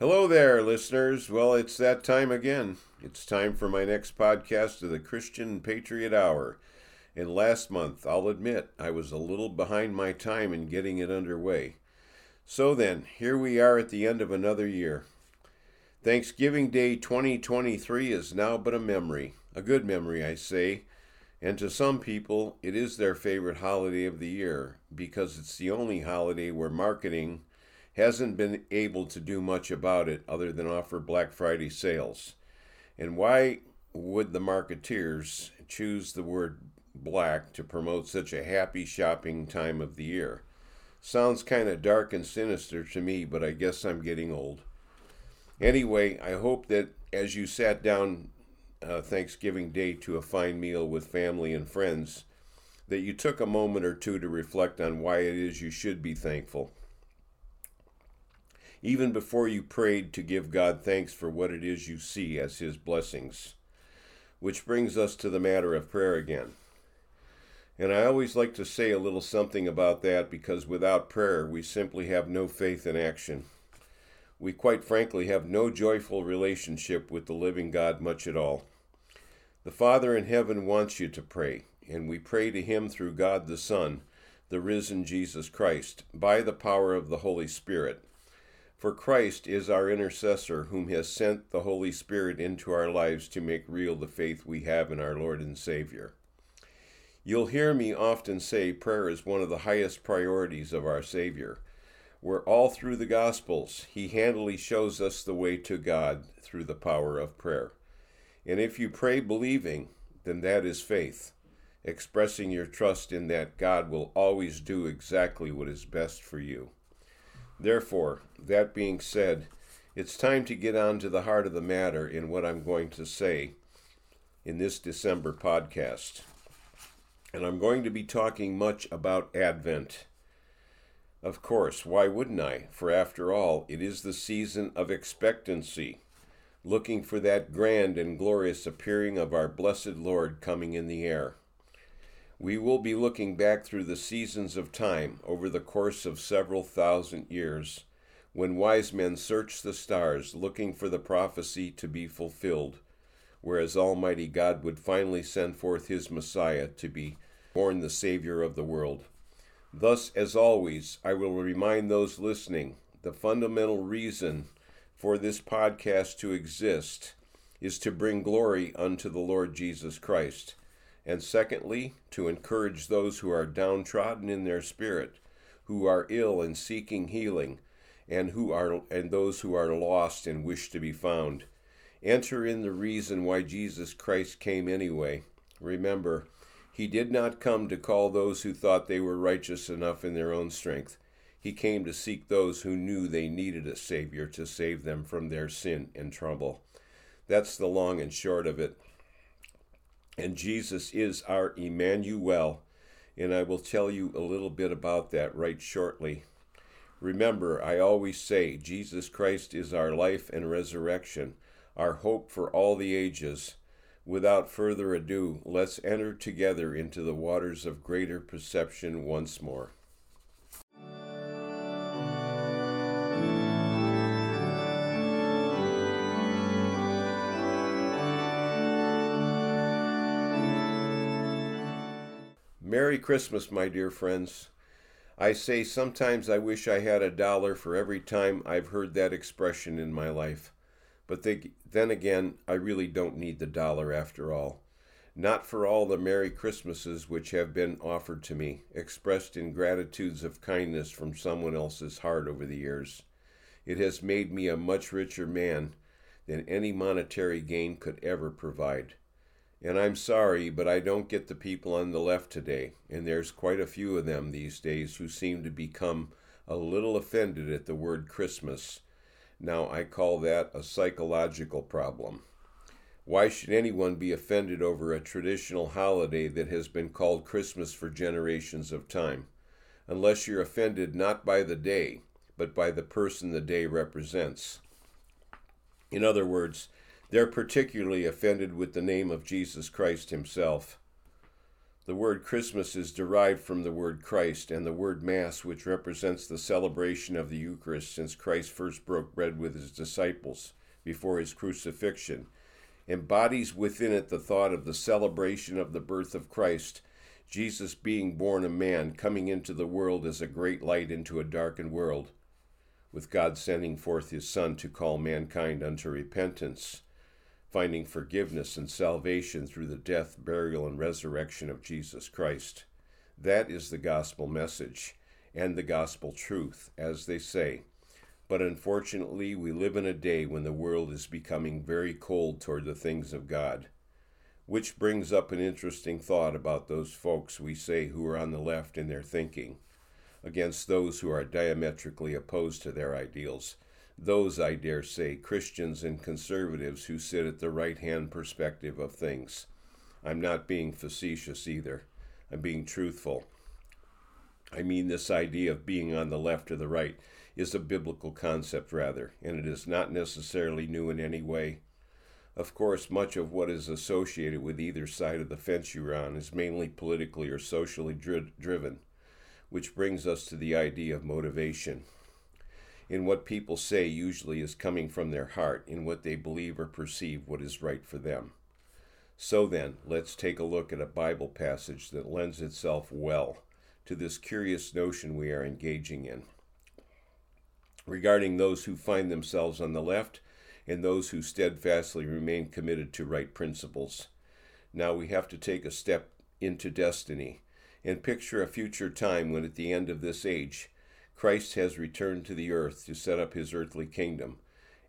Hello there, listeners. Well, it's that time again. It's time for my next podcast of the Christian Patriot Hour. And last month, I'll admit, I was a little behind my time in getting it underway. So then, here we are at the end of another year. Thanksgiving Day 2023 is now but a memory, a good memory, I say, and to some people, it is their favorite holiday of the year because it's the only holiday where marketing hasn't been able to do much about it other than offer Black Friday sales. And why would the marketeers choose the word black to promote such a happy shopping time of the year? Sounds kind of dark and sinister to me, but I guess I'm getting old. Anyway, I hope that as you sat down uh, Thanksgiving Day to a fine meal with family and friends, that you took a moment or two to reflect on why it is you should be thankful even before you prayed to give God thanks for what it is you see as His blessings. Which brings us to the matter of prayer again. And I always like to say a little something about that because without prayer, we simply have no faith in action. We quite frankly have no joyful relationship with the living God much at all. The Father in heaven wants you to pray, and we pray to Him through God the Son, the risen Jesus Christ, by the power of the Holy Spirit. For Christ is our intercessor, whom has sent the Holy Spirit into our lives to make real the faith we have in our Lord and Savior. You'll hear me often say prayer is one of the highest priorities of our Savior. Where all through the Gospels, he handily shows us the way to God through the power of prayer. And if you pray believing, then that is faith, expressing your trust in that God will always do exactly what is best for you. Therefore, that being said, it's time to get on to the heart of the matter in what I'm going to say in this December podcast. And I'm going to be talking much about Advent. Of course, why wouldn't I? For after all, it is the season of expectancy, looking for that grand and glorious appearing of our blessed Lord coming in the air. We will be looking back through the seasons of time over the course of several thousand years, when wise men searched the stars looking for the prophecy to be fulfilled, whereas Almighty God would finally send forth His Messiah to be born the Savior of the world. Thus, as always, I will remind those listening the fundamental reason for this podcast to exist is to bring glory unto the Lord Jesus Christ and secondly, to encourage those who are downtrodden in their spirit, who are ill and seeking healing, and who are and those who are lost and wish to be found. Enter in the reason why Jesus Christ came anyway. Remember, he did not come to call those who thought they were righteous enough in their own strength. He came to seek those who knew they needed a Savior to save them from their sin and trouble. That's the long and short of it. And Jesus is our Emmanuel. And I will tell you a little bit about that right shortly. Remember, I always say Jesus Christ is our life and resurrection, our hope for all the ages. Without further ado, let's enter together into the waters of greater perception once more. Merry Christmas, my dear friends. I say sometimes I wish I had a dollar for every time I've heard that expression in my life. But they, then again, I really don't need the dollar after all. Not for all the Merry Christmases which have been offered to me, expressed in gratitudes of kindness from someone else's heart over the years. It has made me a much richer man than any monetary gain could ever provide. And I'm sorry, but I don't get the people on the left today, and there's quite a few of them these days who seem to become a little offended at the word Christmas. Now, I call that a psychological problem. Why should anyone be offended over a traditional holiday that has been called Christmas for generations of time? Unless you're offended not by the day, but by the person the day represents. In other words, they're particularly offended with the name of Jesus Christ himself. The word Christmas is derived from the word Christ, and the word Mass, which represents the celebration of the Eucharist since Christ first broke bread with his disciples before his crucifixion, embodies within it the thought of the celebration of the birth of Christ, Jesus being born a man, coming into the world as a great light into a darkened world, with God sending forth his Son to call mankind unto repentance, finding forgiveness and salvation through the death, burial, and resurrection of Jesus Christ. That is the gospel message and the gospel truth, as they say. But unfortunately, we live in a day when the world is becoming very cold toward the things of God. Which brings up an interesting thought about those folks we say who are on the left in their thinking, against those who are diametrically opposed to their ideals. Those, I dare say, Christians and conservatives who sit at the right hand perspective of things. I'm not being facetious either. I'm being truthful. I mean, this idea of being on the left or the right is a biblical concept, rather, and it is not necessarily new in any way. Of course, much of what is associated with either side of the fence you're on is mainly politically or socially dri- driven, which brings us to the idea of motivation. In what people say usually is coming from their heart, in what they believe or perceive what is right for them. So then, let's take a look at a Bible passage that lends itself well to this curious notion we are engaging in regarding those who find themselves on the left and those who steadfastly remain committed to right principles. Now we have to take a step into destiny and picture a future time when, at the end of this age, Christ has returned to the earth to set up his earthly kingdom.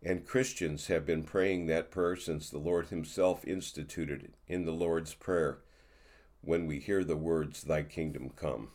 And Christians have been praying that prayer since the Lord Himself instituted it in the Lord's Prayer when we hear the words, Thy kingdom come.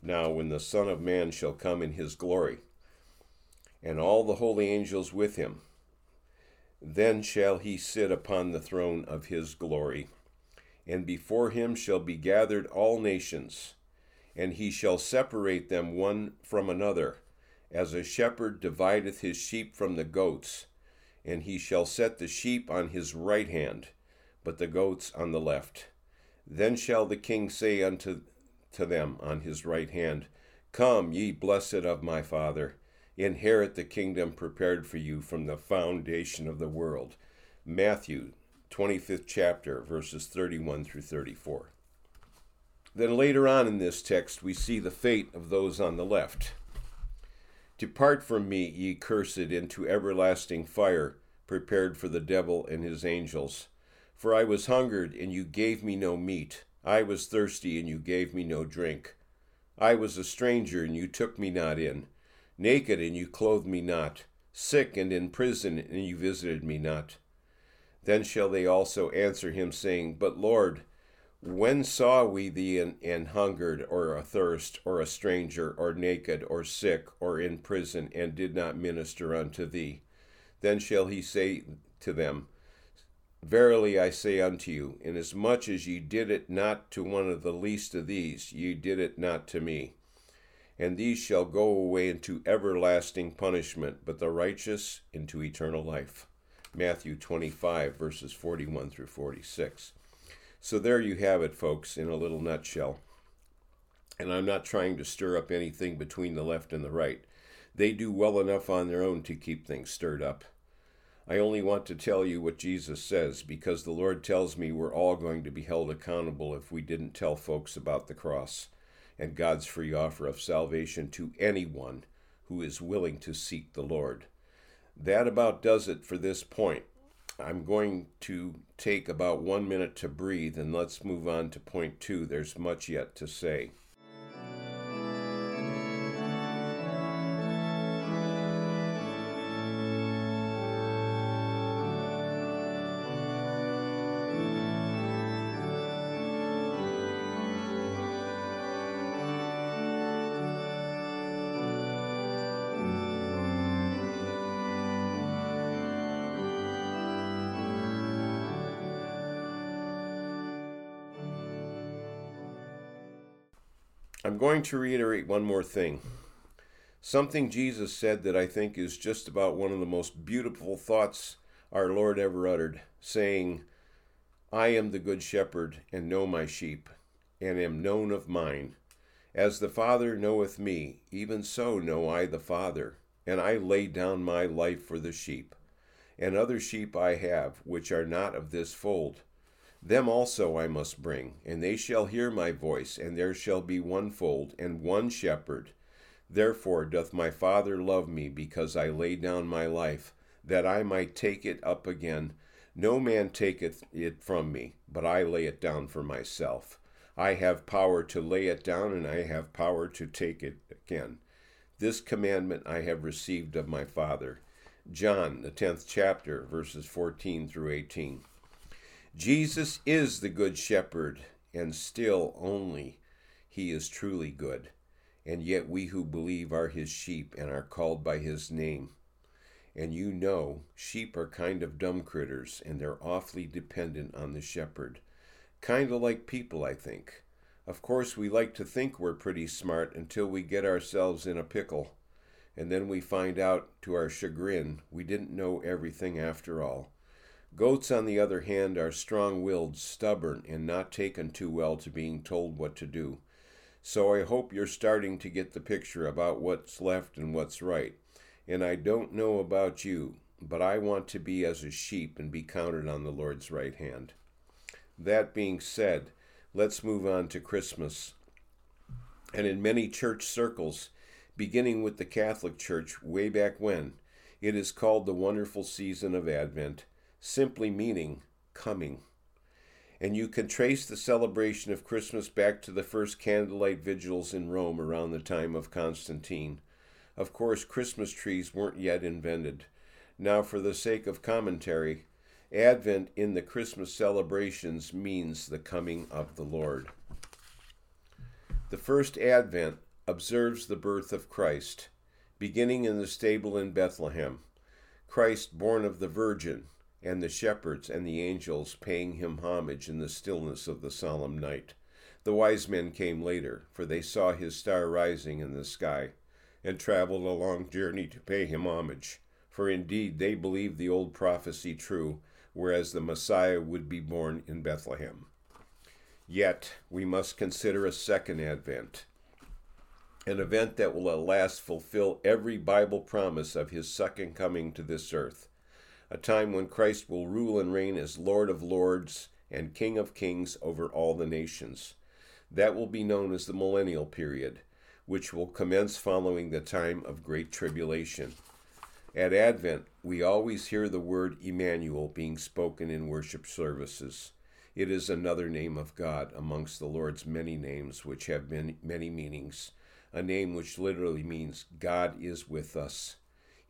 Now, when the Son of Man shall come in His glory, and all the holy angels with him. Then shall he sit upon the throne of his glory, and before him shall be gathered all nations, and he shall separate them one from another, as a shepherd divideth his sheep from the goats, and he shall set the sheep on his right hand, but the goats on the left. Then shall the king say unto to them on his right hand, Come, ye blessed of my Father inherit the kingdom prepared for you from the foundation of the world. Matthew 25th chapter, verses 31 through 34. Then later on in this text, we see the fate of those on the left. Depart from me, ye cursed, into everlasting fire, prepared for the devil and his angels. For I was hungered, and you gave me no meat. I was thirsty, and you gave me no drink. I was a stranger, and you took me not in naked, and you clothed me not, sick and in prison, and you visited me not. Then shall they also answer him, saying, But Lord, when saw we thee in hungered, or athirst, or a stranger, or naked, or sick, or in prison, and did not minister unto thee? Then shall he say to them, Verily I say unto you, inasmuch as ye did it not to one of the least of these, ye did it not to me and these shall go away into everlasting punishment, but the righteous into eternal life. Matthew 25, verses 41 through 46. So there you have it, folks, in a little nutshell. And I'm not trying to stir up anything between the left and the right. They do well enough on their own to keep things stirred up. I only want to tell you what Jesus says because the Lord tells me we're all going to be held accountable if we didn't tell folks about the cross and God's free offer of salvation to anyone who is willing to seek the Lord. That about does it for this point. I'm going to take about one minute to breathe and let's move on to point two. There's much yet to say. I'm going to reiterate one more thing. Something Jesus said that I think is just about one of the most beautiful thoughts our Lord ever uttered, saying, I am the good shepherd and know my sheep, and am known of mine. As the Father knoweth me, even so know I the Father, and I lay down my life for the sheep. And other sheep I have, which are not of this fold. Them also I must bring, and they shall hear my voice, and there shall be one fold, and one shepherd. Therefore doth my Father love me, because I lay down my life, that I might take it up again. No man taketh it from me, but I lay it down for myself. I have power to lay it down, and I have power to take it again. This commandment I have received of my Father. John, the 10th chapter, verses 14 through 18. Jesus is the Good Shepherd, and still only he is truly good. And yet we who believe are his sheep and are called by his name. And you know, sheep are kind of dumb critters, and they're awfully dependent on the shepherd. Kind of like people, I think. Of course, we like to think we're pretty smart until we get ourselves in a pickle, and then we find out, to our chagrin, we didn't know everything after all. Goats, on the other hand, are strong willed, stubborn, and not taken too well to being told what to do. So I hope you're starting to get the picture about what's left and what's right. And I don't know about you, but I want to be as a sheep and be counted on the Lord's right hand. That being said, let's move on to Christmas. And in many church circles, beginning with the Catholic Church way back when, it is called the wonderful season of Advent, simply meaning coming. And you can trace the celebration of Christmas back to the first candlelight vigils in Rome around the time of Constantine. Of course, Christmas trees weren't yet invented. Now, for the sake of commentary, Advent in the Christmas celebrations means the coming of the Lord. The first Advent observes the birth of Christ, beginning in the stable in Bethlehem. Christ born of the Virgin, and the shepherds and the angels paying him homage in the stillness of the solemn night. The wise men came later, for they saw his star rising in the sky, and traveled a long journey to pay him homage. For indeed they believed the old prophecy true whereas the Messiah would be born in Bethlehem. Yet we must consider a second advent, an event that will at last fulfill every Bible promise of his second coming to this earth, a time when Christ will rule and reign as Lord of lords and King of kings over all the nations. That will be known as the millennial period, which will commence following the time of great tribulation. At Advent, we always hear the word Emmanuel being spoken in worship services. It is another name of God amongst the Lord's many names, which have many, meanings, a name which literally means God is with us.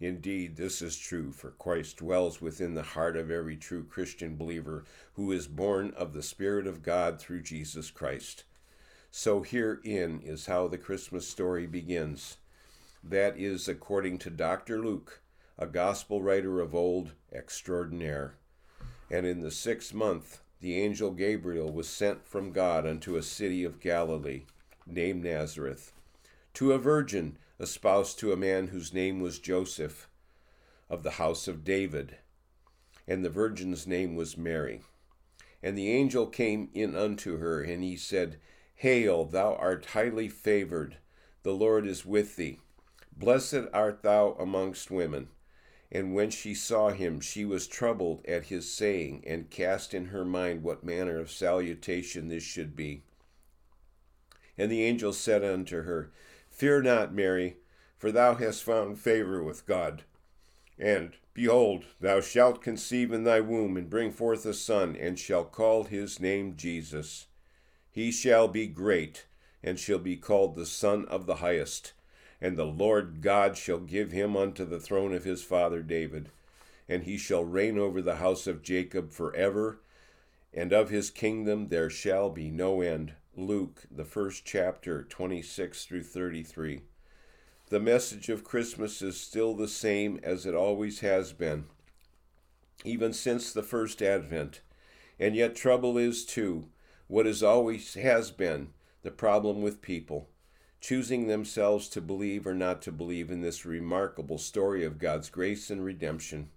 Indeed, this is true, for Christ dwells within the heart of every true Christian believer who is born of the Spirit of God through Jesus Christ. So herein is how the Christmas story begins. That is according to Dr. Luke, a gospel writer of old extraordinaire. And in the sixth month, the angel Gabriel was sent from God unto a city of Galilee, named Nazareth, to a virgin espoused to a man whose name was Joseph, of the house of David. And the virgin's name was Mary. And the angel came in unto her, and he said, Hail, thou art highly favored, the Lord is with thee. Blessed art thou amongst women. And when she saw him, she was troubled at his saying, and cast in her mind what manner of salutation this should be. And the angel said unto her, Fear not, Mary, for thou hast found favor with God. And, behold, thou shalt conceive in thy womb, and bring forth a son, and shall call his name Jesus. He shall be great, and shall be called the Son of the Highest and the Lord God shall give him unto the throne of his father David, and he shall reign over the house of Jacob forever, and of his kingdom there shall be no end. Luke, the first chapter, 26 through 33. The message of Christmas is still the same as it always has been, even since the first advent. And yet trouble is too, what is always has been, the problem with people choosing themselves to believe or not to believe in this remarkable story of God's grace and redemption.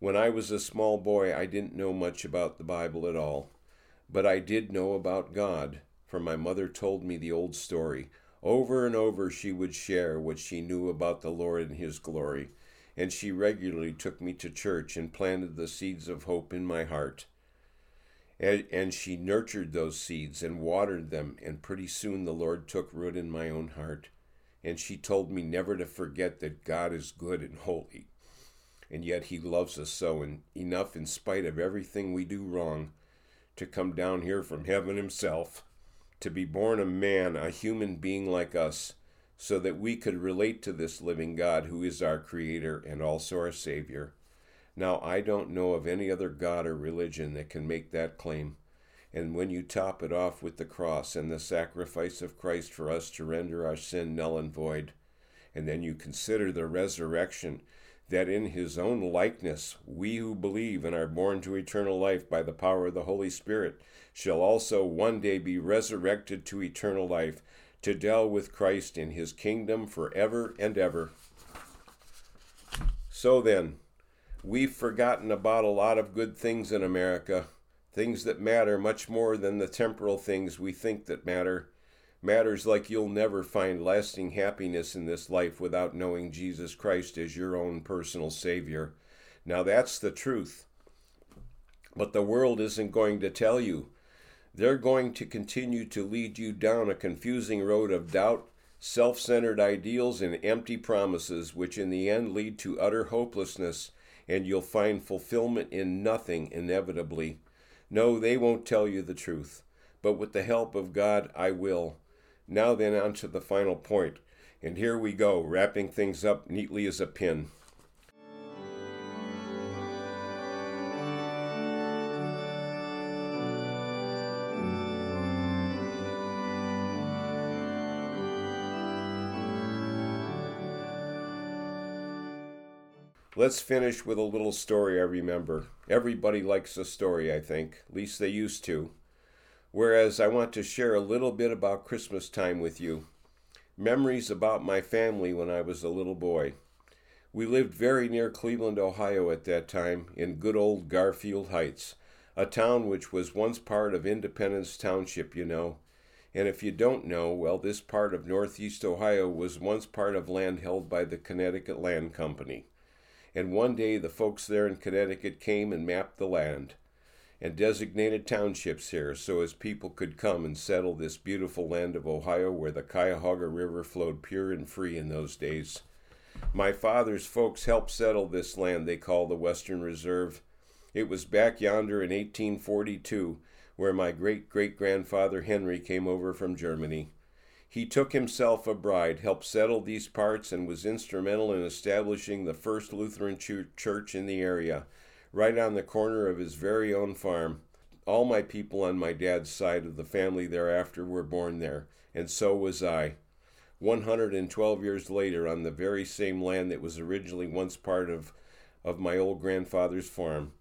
When I was a small boy, I didn't know much about the Bible at all, but I did know about God, for my mother told me the old story. Over and over she would share what she knew about the Lord and His glory, and she regularly took me to church and planted the seeds of hope in my heart. And, and she nurtured those seeds and watered them, and pretty soon the Lord took root in my own heart. And she told me never to forget that God is good and holy, and yet He loves us so and enough, in spite of everything we do wrong, to come down here from heaven Himself to be born a man, a human being like us, so that we could relate to this living God who is our Creator and also our Savior. Now, I don't know of any other God or religion that can make that claim. And when you top it off with the cross and the sacrifice of Christ for us to render our sin null and void, and then you consider the resurrection, that in his own likeness we who believe and are born to eternal life by the power of the Holy Spirit shall also one day be resurrected to eternal life, to dwell with Christ in his kingdom forever and ever. So then, we've forgotten about a lot of good things in America, things that matter much more than the temporal things we think that matter. Matters like you'll never find lasting happiness in this life without knowing Jesus Christ as your own personal Savior. Now that's the truth. But the world isn't going to tell you. They're going to continue to lead you down a confusing road of doubt, self centered ideals, and empty promises, which in the end lead to utter hopelessness, and you'll find fulfillment in nothing inevitably. No, they won't tell you the truth, but with the help of God, I will. Now, then, on to the final point. And here we go, wrapping things up neatly as a pin. Let's finish with a little story I remember. Everybody likes a story, I think. At least they used to. Whereas I want to share a little bit about Christmas time with you. Memories about my family when I was a little boy. We lived very near Cleveland, Ohio at that time, in good old Garfield Heights, a town which was once part of Independence Township, you know. And if you don't know, well, this part of Northeast Ohio was once part of land held by the Connecticut Land Company and one day the folks there in Connecticut came and mapped the land and designated townships here so as people could come and settle this beautiful land of Ohio where the Cuyahoga River flowed pure and free in those days. My father's folks helped settle this land they call the Western Reserve. It was back yonder in 1842 where my great great grandfather Henry came over from Germany. He took himself a bride, helped settle these parts, and was instrumental in establishing the first Lutheran church in the area, right on the corner of his very own farm. All my people on my dad's side of the family thereafter were born there, and so was I. 112 years later, on the very same land that was originally once part of, of my old grandfather's farm.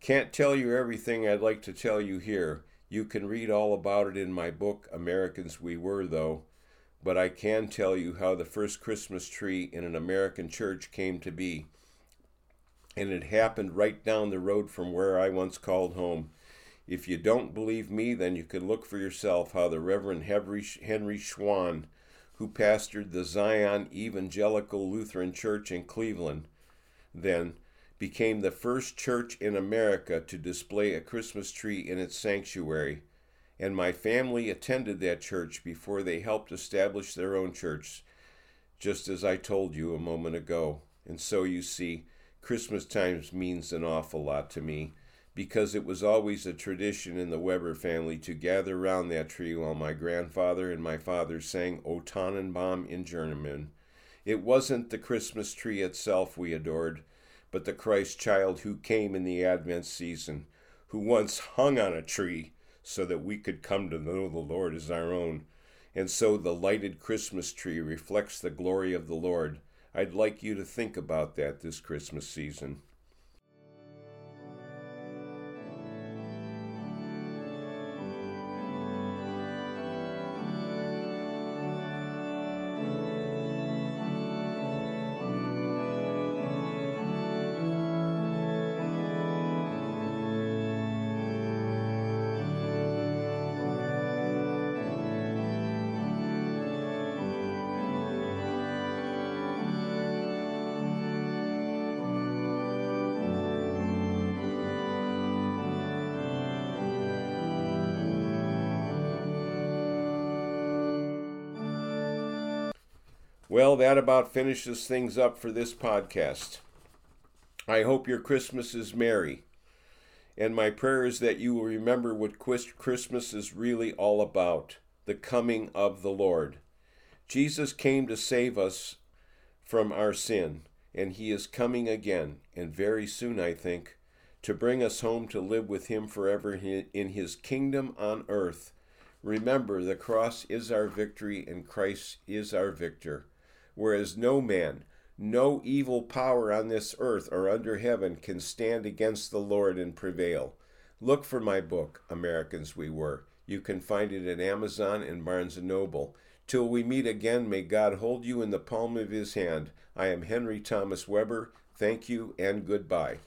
Can't tell you everything I'd like to tell you here. You can read all about it in my book, Americans We Were, though but I can tell you how the first Christmas tree in an American church came to be. And it happened right down the road from where I once called home. If you don't believe me, then you can look for yourself how the Reverend Henry, Henry Schwan, who pastored the Zion Evangelical Lutheran Church in Cleveland, then became the first church in America to display a Christmas tree in its sanctuary and my family attended that church before they helped establish their own church, just as I told you a moment ago. And so you see, Christmas times means an awful lot to me because it was always a tradition in the Weber family to gather round that tree while my grandfather and my father sang O Tannenbaum in German. It wasn't the Christmas tree itself we adored, but the Christ child who came in the Advent season, who once hung on a tree so that we could come to know the Lord as our own. And so the lighted Christmas tree reflects the glory of the Lord. I'd like you to think about that this Christmas season. Well, that about finishes things up for this podcast. I hope your Christmas is merry. And my prayer is that you will remember what Christmas is really all about the coming of the Lord. Jesus came to save us from our sin, and he is coming again, and very soon, I think, to bring us home to live with him forever in his kingdom on earth. Remember, the cross is our victory, and Christ is our victor whereas no man, no evil power on this earth or under heaven can stand against the Lord and prevail. Look for my book, Americans We Were. You can find it at Amazon and Barnes & Noble. Till we meet again, may God hold you in the palm of his hand. I am Henry Thomas Weber. Thank you and goodbye.